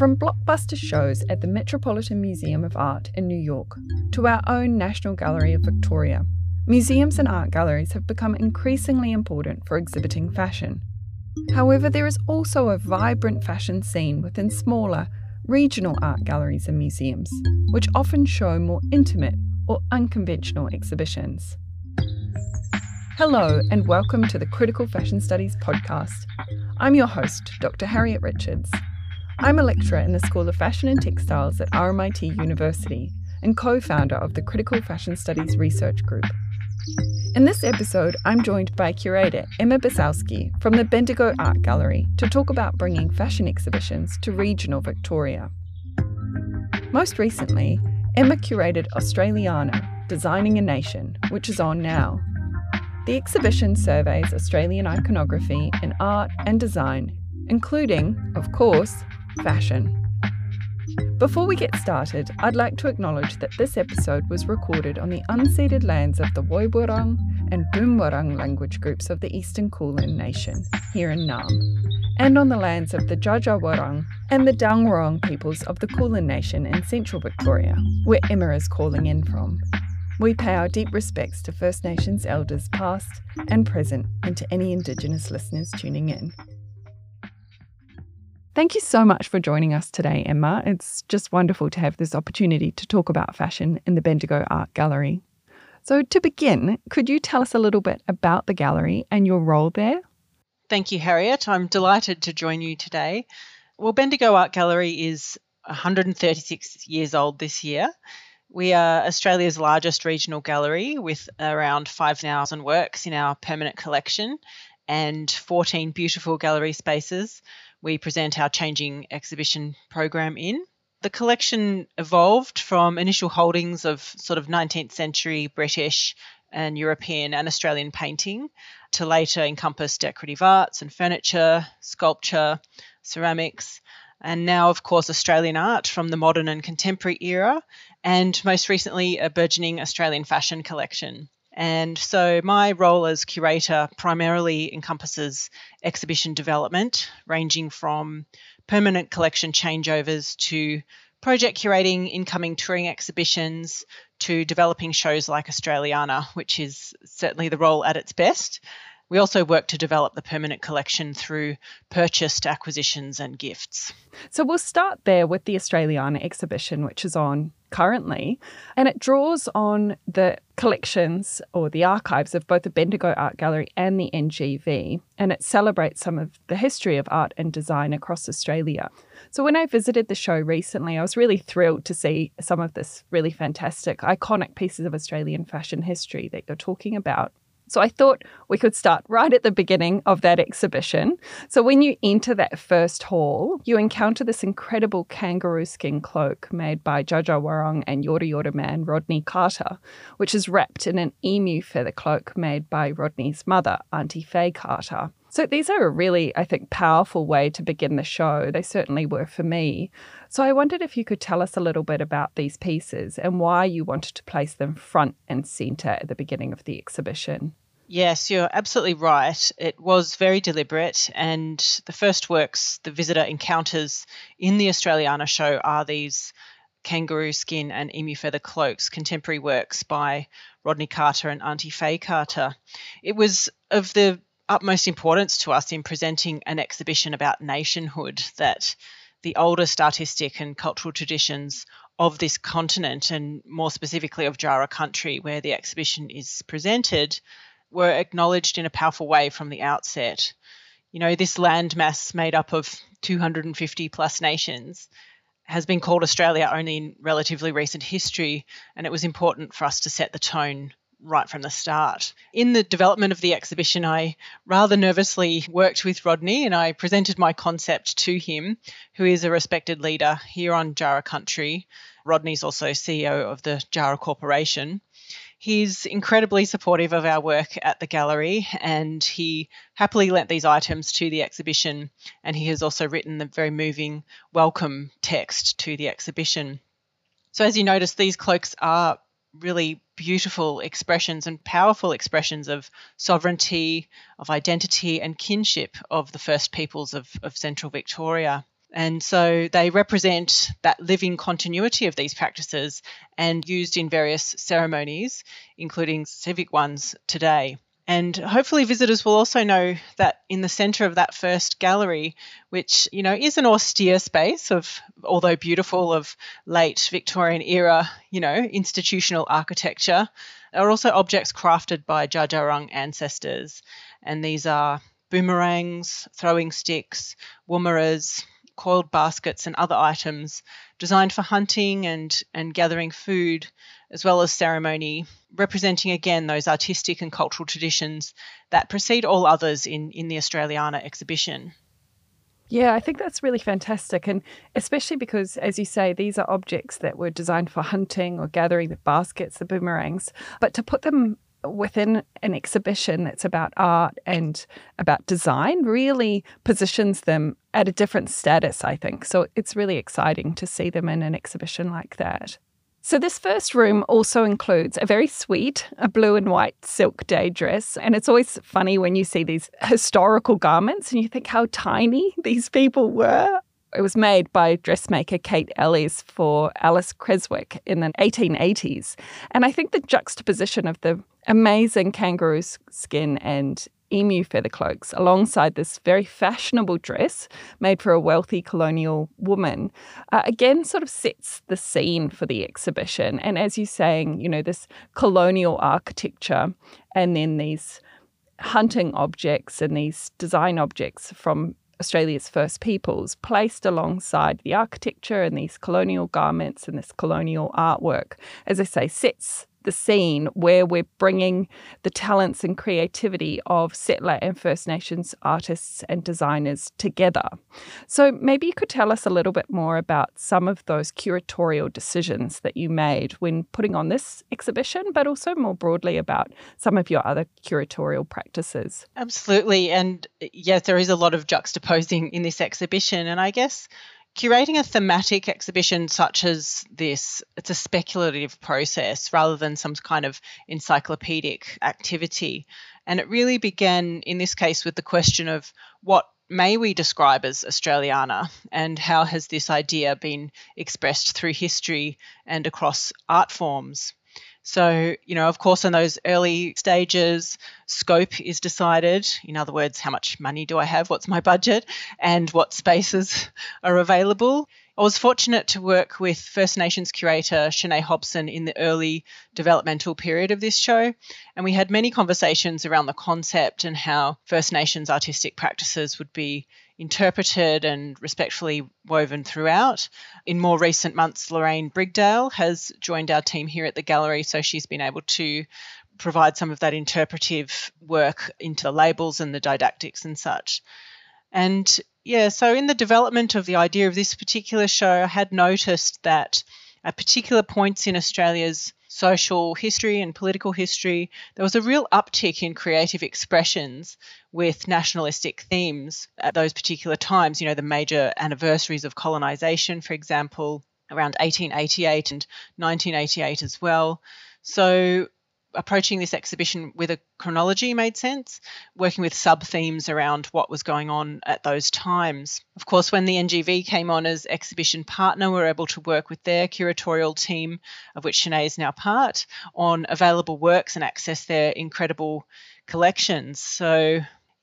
From blockbuster shows at the Metropolitan Museum of Art in New York to our own National Gallery of Victoria, museums and art galleries have become increasingly important for exhibiting fashion. However, there is also a vibrant fashion scene within smaller, regional art galleries and museums, which often show more intimate or unconventional exhibitions. Hello, and welcome to the Critical Fashion Studies podcast. I'm your host, Dr. Harriette Richards. I'm a lecturer in the School of Fashion and Textiles at RMIT University and co founder of the Critical Fashion Studies Research Group. In this episode, I'm joined by curator Emma Busowsky from the Bendigo Art Gallery to talk about bringing fashion exhibitions to regional Victoria. Most recently, Emma curated Australiana, Designing a Nation, which is on now. The exhibition surveys Australian iconography in art and design, including, of course, fashion. Before we get started, I'd like to acknowledge that this episode was recorded on the unceded lands of the Woiwurrung and Boonwurrung language groups of the Eastern Kulin Nation, here in Naarm, and on the lands of the Dja Dja Wurrung and the Taungurung peoples of the Kulin Nation in central Victoria, where Emma is calling in from. We pay our deep respects to First Nations elders past and present and to any Indigenous listeners tuning in. Thank you so much for joining us today, Emma. It's just wonderful to have this opportunity to talk about fashion in the Bendigo Art Gallery. So, to begin, could you tell us a little bit about the gallery and your role there? Thank you, Harriette. I'm delighted to join you today. Well, Bendigo Art Gallery is 136 years old this year. We are Australia's largest regional gallery with around 5,000 works in our permanent collection and 14 beautiful gallery spaces we present our changing exhibition program in. The collection evolved from initial holdings of sort of 19th century British and European and Australian painting to later encompass decorative arts and furniture, sculpture, ceramics, and now, of course, Australian art from the modern and contemporary era, and most recently, a burgeoning Australian fashion collection. And so my role as curator primarily encompasses exhibition development, ranging from permanent collection changeovers to project curating incoming touring exhibitions to developing shows like Australiana, which is certainly the role at its best. We also work to develop the permanent collection through purchased acquisitions and gifts. So we'll start there with the Australiana exhibition, which is on currently, and it draws on the collections or the archives of both the Bendigo Art Gallery and the NGV, and it celebrates some of the history of art and design across Australia. So when I visited the show recently, I was really thrilled to see some of this really fantastic, iconic pieces of Australian fashion history that you're talking about. So I thought we could start right at the beginning of that exhibition. So when you enter that first hall, you encounter this incredible kangaroo skin cloak made by Dja Wurrung and Yorta Yorta man Rodney Carter, which is wrapped in an emu feather cloak made by Rodney's mother, Auntie Faye Carter. So these are a really, I think, powerful way to begin the show. They certainly were for me. So I wondered if you could tell us a little bit about these pieces and why you wanted to place them front and centre at the beginning of the exhibition. Yes, you're absolutely right. It was very deliberate, and the first works the visitor encounters in the Australiana show are these kangaroo skin and emu feather cloaks, contemporary works by Rodney Carter and Auntie Faye Carter. It was of the utmost importance to us in presenting an exhibition about nationhood that the oldest artistic and cultural traditions of this continent, and more specifically of Djaara country, where the exhibition is presented, were acknowledged in a powerful way from the outset. You know, this landmass made up of 250 plus nations has been called Australia only in relatively recent history, and it was important for us to set the tone right from the start. In the development of the exhibition, I rather nervously worked with Rodney and I presented my concept to him, who is a respected leader here on Djaara country. Rodney's also CEO of the Djaara Corporation. He's incredibly supportive of our work at the gallery and he happily lent these items to the exhibition. And he has also written the very moving welcome text to the exhibition. So, as you notice, these cloaks are really beautiful expressions and powerful expressions of sovereignty, of identity, and kinship of the first peoples of, of central Victoria. And so they represent that living continuity of these practices and used in various ceremonies, including civic ones today. And hopefully, visitors will also know that in the centre of that first gallery, which you know is an austere space of, although beautiful, of late Victorian era, you know, institutional architecture, are also objects crafted by Dja ancestors, and these are boomerangs, throwing sticks, woomeras, coiled baskets, and other items designed for hunting and, and gathering food, as well as ceremony, representing again those artistic and cultural traditions that precede all others in, in the Australiana exhibition. Yeah, I think that's really fantastic. And especially because, as you say, these are objects that were designed for hunting or gathering the baskets, the boomerangs. But to put them within an exhibition that's about art and about design really positions them at a different status, I think. So it's really exciting to see them in an exhibition like that. So, this first room also includes a very sweet, a blue and white silk day dress. And it's always funny when you see these historical garments and you think how tiny these people were. It was made by dressmaker Kate Ellis for Alice Creswick in the 1880s. And I think the juxtaposition of the amazing kangaroo skin and emu feather cloaks alongside this very fashionable dress made for a wealthy colonial woman uh, again sort of sets the scene for the exhibition and as you're saying you know this colonial architecture and then these hunting objects and these design objects from Australia's first peoples placed alongside the architecture and these colonial garments and this colonial artwork, as I say, sets the scene where we're bringing the talents and creativity of settler and First Nations artists and designers together. So, maybe you could tell us a little bit more about some of those curatorial decisions that you made when putting on this exhibition, but also more broadly about some of your other curatorial practices. Absolutely. And yes, there is a lot of juxtaposing in this exhibition. And I guess Curating a thematic exhibition such as this, it's a speculative process rather than some kind of encyclopedic activity. And it really began in this case with the question of what may we describe as Australiana and how has this idea been expressed through history and across art forms? So, you know, of course, in those early stages, scope is decided. In other words, how much money do I have? What's my budget? And what spaces are available. I was fortunate to work with First Nations curator Shonae Hobson in the early developmental period of this show, and we had many conversations around the concept and how First Nations artistic practices would be interpreted and respectfully woven throughout. In more recent months, Lorraine Brigdale has joined our team here at the gallery, so she's been able to provide some of that interpretive work into the labels and the didactics and such. And yeah, so in the development of the idea of this particular show, I had noticed that at particular points in Australia's social history and political history, there was a real uptick in creative expressions with nationalistic themes at those particular times. You know, the major anniversaries of colonisation, for example, around 1888 and 1988 as well. So approaching this exhibition with a chronology made sense, working with sub themes around what was going on at those times. Of course, when the NGV came on as exhibition partner, we were able to work with their curatorial team, of which Shonae is now part, on available works and access their incredible collections. So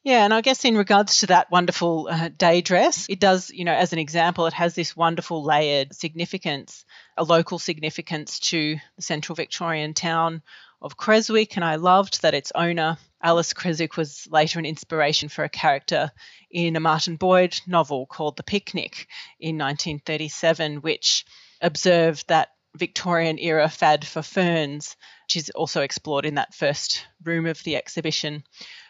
yeah, and I guess in regards to that wonderful uh, day dress, it does, you know, as an example, it has this wonderful layered significance, a local significance to the central Victorian town of Creswick, and I loved that its owner, Alice Creswick, was later an inspiration for a character in a Martin Boyd novel called The Picnic in 1937, which observed that Victorian era fad for ferns, which is also explored in that first room of the exhibition.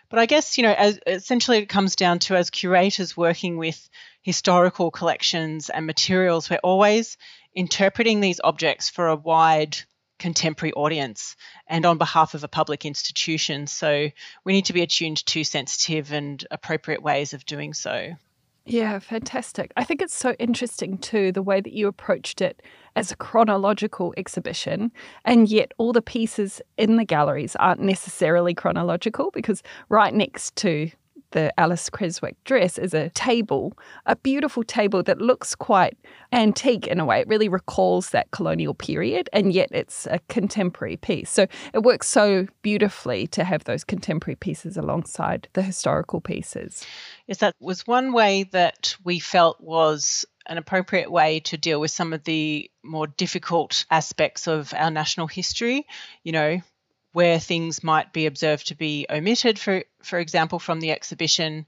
But I guess, you know, as, essentially it comes down to as curators working with historical collections and materials, we're always interpreting these objects for a wide contemporary audience and on behalf of a public institution. So we need to be attuned to sensitive and appropriate ways of doing so. Yeah, fantastic. I think it's so interesting too the way that you approached it as a chronological exhibition, and yet all the pieces in the galleries aren't necessarily chronological because right next to the Alice Creswick dress is a table, a beautiful table that looks quite antique in a way. It really recalls that colonial period, and yet it's a contemporary piece. So it works so beautifully to have those contemporary pieces alongside the historical pieces. Yes, that was one way that we felt was an appropriate way to deal with some of the more difficult aspects of our national history, you know, where things might be observed to be omitted, for, for example, from the exhibition.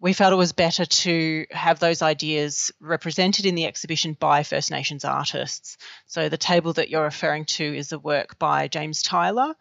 We felt it was better to have those ideas represented in the exhibition by First Nations artists. So, the table that you're referring to is a work by James Tylor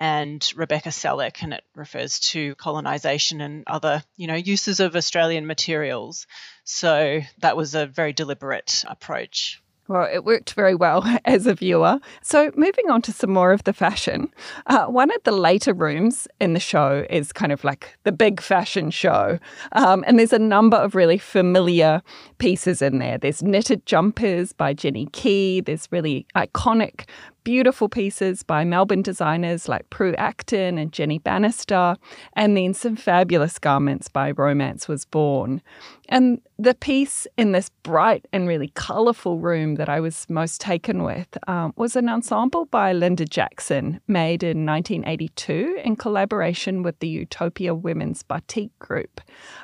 and Rebecca Selleck, and it refers to colonisation and other, you know, uses of Australian materials. So that was a very deliberate approach. Well, it worked very well as a viewer. So, moving on to some more of the fashion, uh, one of the later rooms in the show is kind of like the big fashion show. Um, and there's a number of really familiar pieces in there. There's knitted jumpers by Jenny Kee, there's really iconic beautiful pieces by Melbourne designers like Prue Acton and Jenny Bannister, and then some fabulous garments by Romance Was Born. And the piece in this bright and really colourful room that I was most taken with um, was an ensemble by Linda Jackson, made in 1982 in collaboration with the Utopia Women's Batik Group.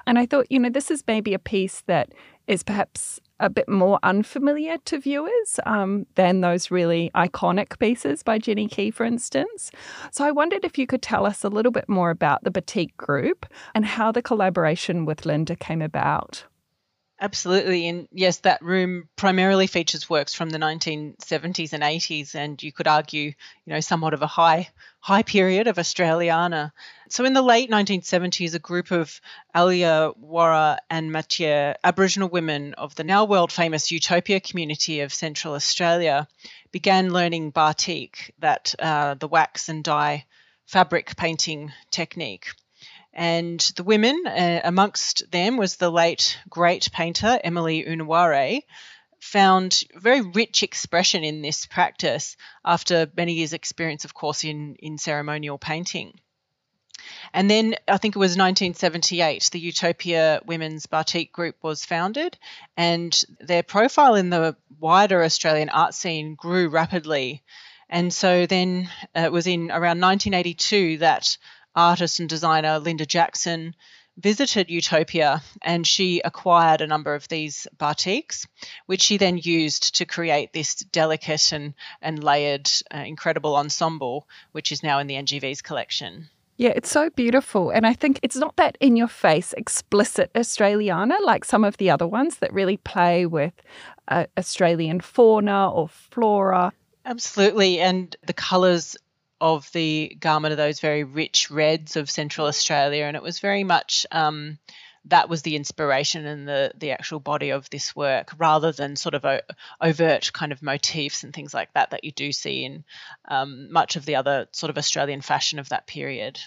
And I thought, you know, this is maybe a piece that is perhaps a bit more unfamiliar to viewers um, than those really iconic pieces by Jenny Kee, for instance. So I wondered if you could tell us a little bit more about the Batik Group and how the collaboration with Linda came about. Absolutely. And yes, that room primarily features works from the 1970s and 80s, and you could argue, you know, somewhat of a high high period of Australiana. So in the late 1970s, a group of Alia, Wara, and Matye Aboriginal women of the now world famous Utopia community of Central Australia began learning batik, that uh, the wax and dye fabric painting technique. And the women, uh, amongst them was the late great painter Emily Kngwarreye, found very rich expression in this practice after many years' experience, of course, in, in ceremonial painting. And then I think it was 1978, the Utopia Women's Batik Group was founded, and their profile in the wider Australian art scene grew rapidly. And so then uh, it was in around 1982 that artist and designer Linda Jackson visited Utopia and she acquired a number of these batiks, which she then used to create this delicate and, and layered, uh, incredible ensemble, which is now in the NGV's collection. Yeah, it's so beautiful. And I think it's not that in your face, explicit Australiana like some of the other ones that really play with uh, Australian fauna or flora. Absolutely. And the colours of the garment are those very rich reds of Central Australia, and it was very much um, that was the inspiration and the the actual body of this work, rather than sort of overt kind of motifs and things like that that you do see in um, much of the other sort of Australian fashion of that period.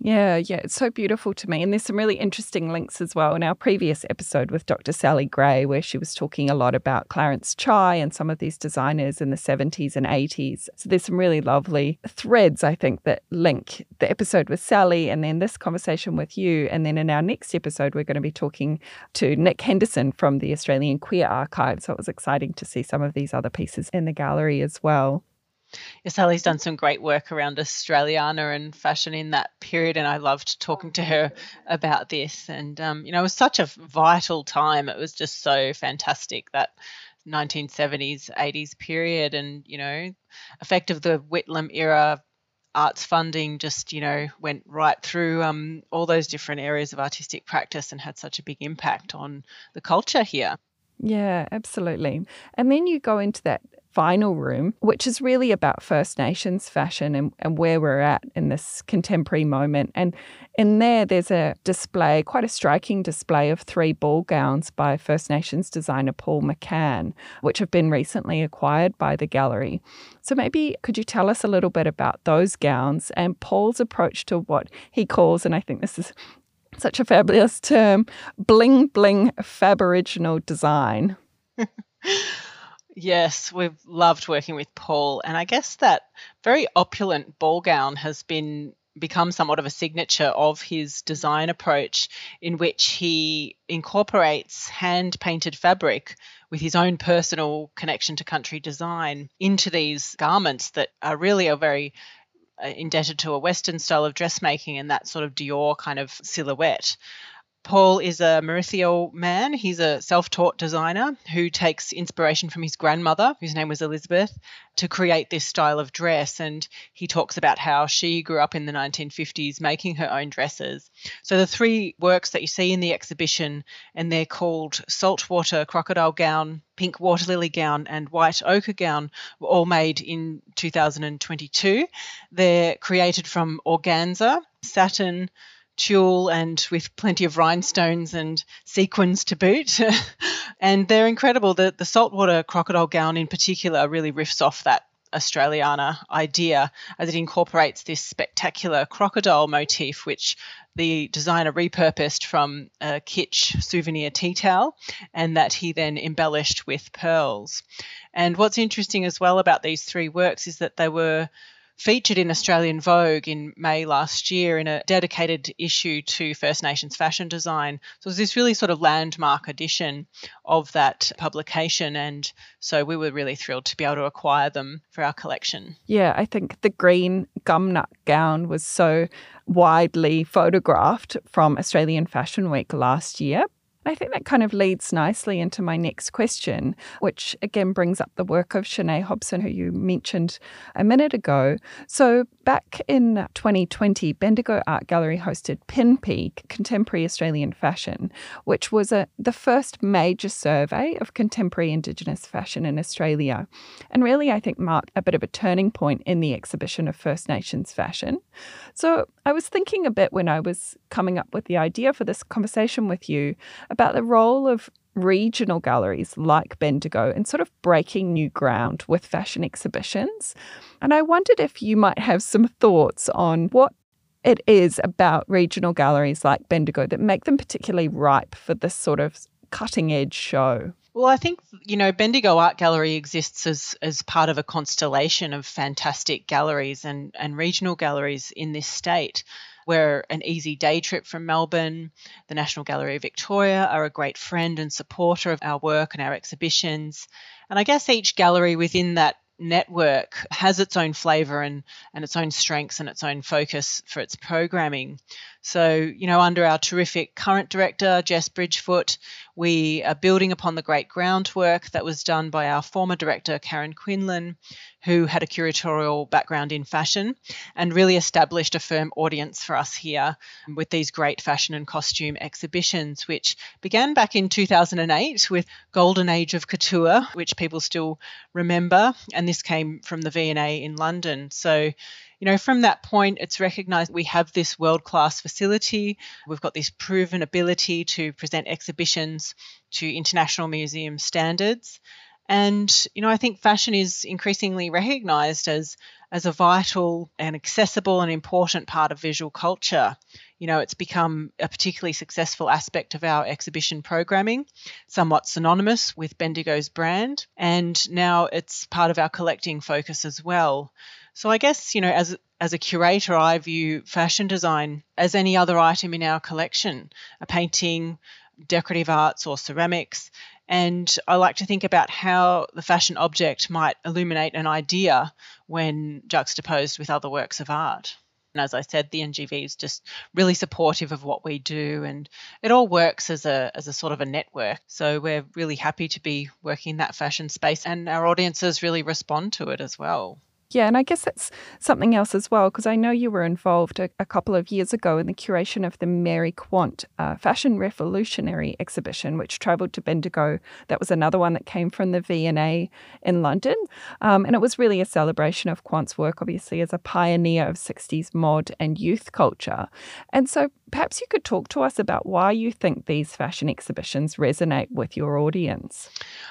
Yeah, yeah, it's so beautiful to me. And there's some really interesting links as well in our previous episode with Dr. Sally Gray, where she was talking a lot about Clarence Chai and some of these designers in the 70s and 80s. So there's some really lovely threads, I think, that link the episode with Sally and then this conversation with you. And then in our next episode, we're going to be talking to Nick Henderson from the Australian Queer Archive. So it was exciting to see some of these other pieces in the gallery as well. Sally's done some great work around Australiana and fashion in that period, and I loved talking to her about this. And um, you know, it was such a vital time. It was just so fantastic that 1970s, 80s period, and you know, effect of the Whitlam era arts funding just you know went right through um, all those different areas of artistic practice and had such a big impact on the culture here. Yeah, absolutely. And then you go into that final room, which is really about First Nations fashion and, and where we're at in this contemporary moment. And in there, there's a display, quite a striking display of three ball gowns by First Nations designer Paul McCann, which have been recently acquired by the gallery. So maybe could you tell us a little bit about those gowns and Paul's approach to what he calls, and I think this is such a fabulous term, bling bling faboriginal design. Yes, we've loved working with Paul. And I guess that very opulent ball gown has been become somewhat of a signature of his design approach, in which he incorporates hand painted fabric with his own personal connection to country design into these garments that are really a very uh, indebted to a Western style of dressmaking and that sort of Dior kind of silhouette. Paul is a Mauricio man. He's a self taught designer who takes inspiration from his grandmother, whose name was Elizabeth, to create this style of dress. And he talks about how she grew up in the 1950s making her own dresses. So the three works that you see in the exhibition, and they're called Saltwater Crocodile Gown, Pink Water Lily Gown, and White Ochre Gown, were all made in 2022. They're created from organza, satin, tulle and with plenty of rhinestones and sequins to boot. and they're incredible. The, the saltwater crocodile gown in particular really riffs off that Australiana idea as it incorporates this spectacular crocodile motif, which the designer repurposed from a kitsch souvenir tea towel and that he then embellished with pearls. And what's interesting as well about these three works is that they were featured in Australian Vogue in May last year in a dedicated issue to First Nations fashion design. So it was this really sort of landmark edition of that publication. And so we were really thrilled to be able to acquire them for our collection. Yeah, I think the green gumnut gown was so widely photographed from Australian Fashion Week last year. I think that kind of leads nicely into my next question, which again brings up the work of Shonae Hobson, who you mentioned a minute ago. So, back in 2020, Bendigo Art Gallery hosted Pin Piinpi Contemporary Australian Fashion, which was a, the first major survey of contemporary Indigenous fashion in Australia. And really, I think, marked a bit of a turning point in the exhibition of First Nations fashion. So, I was thinking a bit when I was coming up with the idea for this conversation with you about the role of regional galleries like Bendigo and sort of breaking new ground with fashion exhibitions. And I wondered if you might have some thoughts on what it is about regional galleries like Bendigo that make them particularly ripe for this sort of cutting edge show. Well, I think you know Bendigo Art Gallery exists as as part of a constellation of fantastic galleries and and regional galleries in this state. We're an easy day trip from Melbourne. The National Gallery of Victoria are a great friend and supporter of our work and our exhibitions. And I guess each gallery within that network has its own flavour and, and its own strengths and its own focus for its programming. So, you know, under our terrific current director, Jess Bridgfoot, we are building upon the great groundwork that was done by our former director, Karen Quinlan, who had a curatorial background in fashion and really established a firm audience for us here with these great fashion and costume exhibitions, which began back in 2008 with Golden Age of Couture, which people still remember. And this came from the V&A in London. So, you know, from that point, it's recognized we have this world class facility. We've got this proven ability to present exhibitions to international museum standards. And, you know, I think fashion is increasingly recognized as, as a vital and accessible and important part of visual culture. You know, it's become a particularly successful aspect of our exhibition programming, somewhat synonymous with Bendigo's brand, and now it's part of our collecting focus as well. So I guess, you know, as as a curator, I view fashion design as any other item in our collection, a painting, decorative arts or ceramics. And I like to think about how the fashion object might illuminate an idea when juxtaposed with other works of art. And as I said, the NGV is just really supportive of what we do, and it all works as a as a sort of a network. So we're really happy to be working in that fashion space, and our audiences really respond to it as well. Yeah, and I guess that's something else as well, because I know you were involved a, a, couple of years ago in the curation of the Mary Quant uh, Fashion Revolutionary exhibition, which travelled to Bendigo. That was another one that came from the V&A in London. Um, and it was really a celebration of Quant's work, obviously, as a pioneer of 60s mod and youth culture. And so perhaps you could talk to us about why you think these fashion exhibitions resonate with your audience.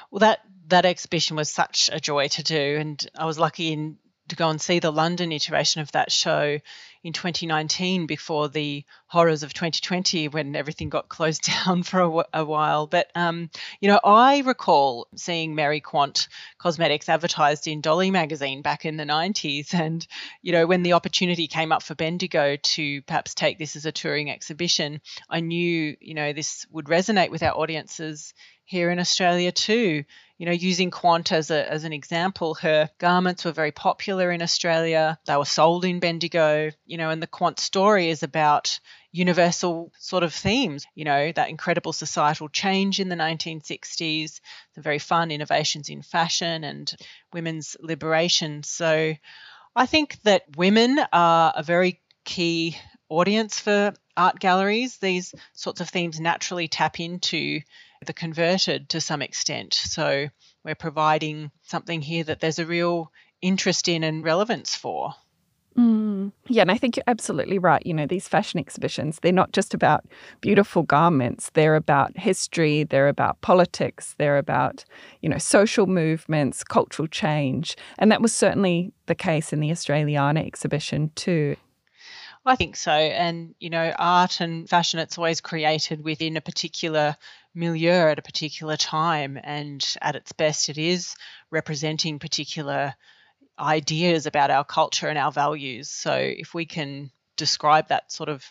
Well, that that exhibition was such a joy to do, and I was lucky in to go and see the London iteration of that show in 2019 before the horrors of 2020 when everything got closed down for a, while. But, um, you know, I recall seeing Mary Quant Cosmetics advertised in Dolly magazine back in the 90s. And, you know, when the opportunity came up for Bendigo to perhaps take this as a touring exhibition, I knew, you know, this would resonate with our audiences here in Australia too. You know, using Quant as, a, as an example, her garments were very popular in Australia. They were sold in Bendigo, you know, and the Quant story is about universal sort of themes, you know, that incredible societal change in the 1960s, the very fun innovations in fashion and women's liberation. So I think that women are a very key audience for art galleries. These sorts of themes naturally tap into the converted to some extent. So we're providing something here that there's a real interest in and relevance for. Mm. Yeah, and I think you're absolutely right. You know, these fashion exhibitions, they're not just about beautiful garments, they're about history, they're about politics, they're about, you know, social movements, cultural change. And that was certainly the case in the Australiana exhibition too. I think so. And, you know, art and fashion, it's always created within a particular milieu at a particular time. And at its best, it is representing particular ideas about our culture and our values. So if we can describe that sort of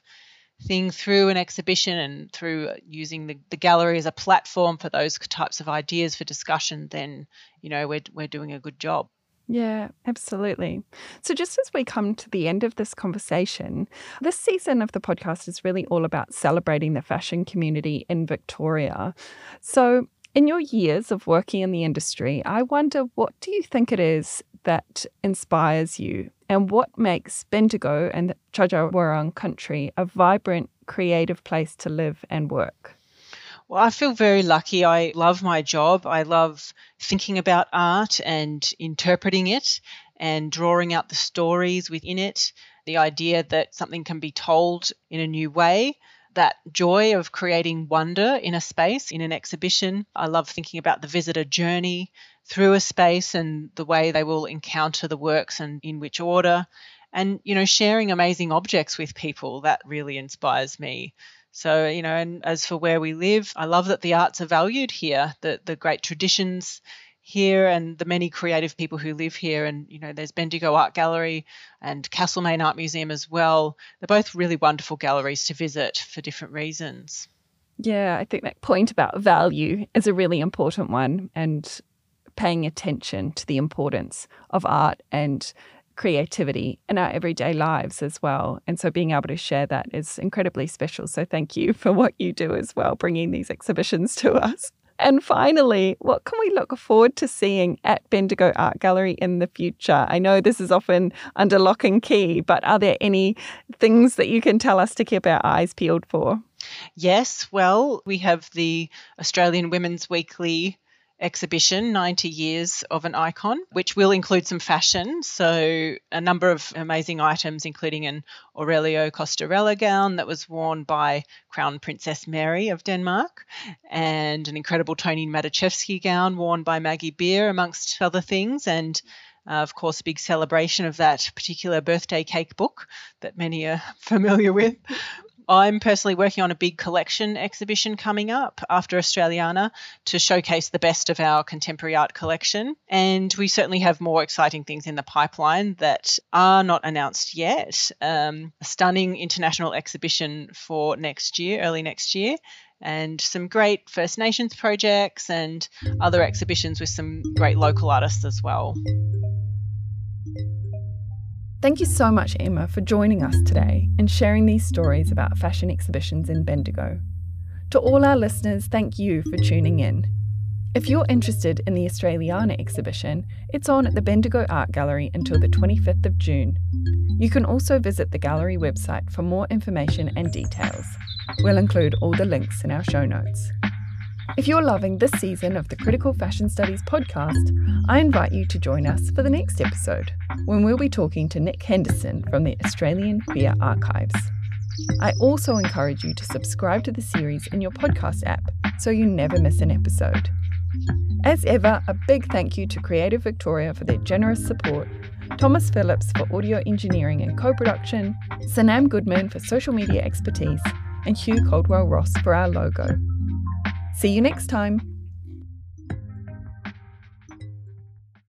thing through an exhibition and through using the, the gallery as a platform for those types of ideas for discussion, then, you know, we're, we're doing a good job. Yeah, absolutely. So, just as we come to the end of this conversation, this season of the podcast is really all about celebrating the fashion community in Victoria. So, in your years of working in the industry, I wonder what do you think it is that inspires you and what makes Bendigo and Djadja country a vibrant, creative place to live and work? Well, I feel very lucky. I love my job. I love thinking about art and interpreting it and drawing out the stories within it. The idea that something can be told in a new way. That joy of creating wonder in a space, in an exhibition. I love thinking about the visitor journey through a space and the way they will encounter the works and in which order. And, you know, sharing amazing objects with people, that really inspires me. So, you know, and as for where we live, I love that the arts are valued here, the, the great traditions here and the many creative people who live here. And, you know, there's Bendigo Art Gallery and Castlemaine Art Museum as well. They're both really wonderful galleries to visit for different reasons. Yeah, I think that point about value is a really important one and paying attention to the importance of art and creativity in our everyday lives as well. And so being able to share that is incredibly special. So thank you for what you do as well, bringing these exhibitions to us. And finally, what can we look forward to seeing at Bendigo Art Gallery in the future? I know this is often under lock and key, but are there any things that you can tell us to keep our eyes peeled for? Yes, well, we have the Australian Women's Weekly exhibition, 90 Years of an Icon, which will include some fashion. So, a number of amazing items, including an Aurelio Costarella gown that was worn by Crown Princess Mary of Denmark, and an incredible Toni Maticevski gown worn by Maggie Beer, amongst other things. And uh, of course, a big celebration of that particular birthday cake book that many are familiar with. I'm personally working on a big collection exhibition coming up after Australiana to showcase the best of our contemporary art collection. And we certainly have more exciting things in the pipeline that are not announced yet. Um, a stunning international exhibition for next year, early next year, and some great First Nations projects and other exhibitions with some great local artists as well. Thank you so much, Emma, for joining us today and sharing these stories about fashion exhibitions in Bendigo. To all our listeners, thank you for tuning in. If you're interested in the Australiana exhibition, it's on at the Bendigo Art Gallery until the 25th of June. You can also visit the gallery website for more information and details. We'll include all the links in our show notes. If you're loving this season of the Critical Fashion Studies podcast, I invite you to join us for the next episode, when we'll be talking to Nick Henderson from the Australian Queer Archives. I also encourage you to subscribe to the series in your podcast app so you never miss an episode. As ever, a big thank you to Creative Victoria for their generous support, Thomas Phillips for audio engineering and co production, Sanam Goodman for social media expertise, and Hugh Caldwell Ross for our logo. See you next time.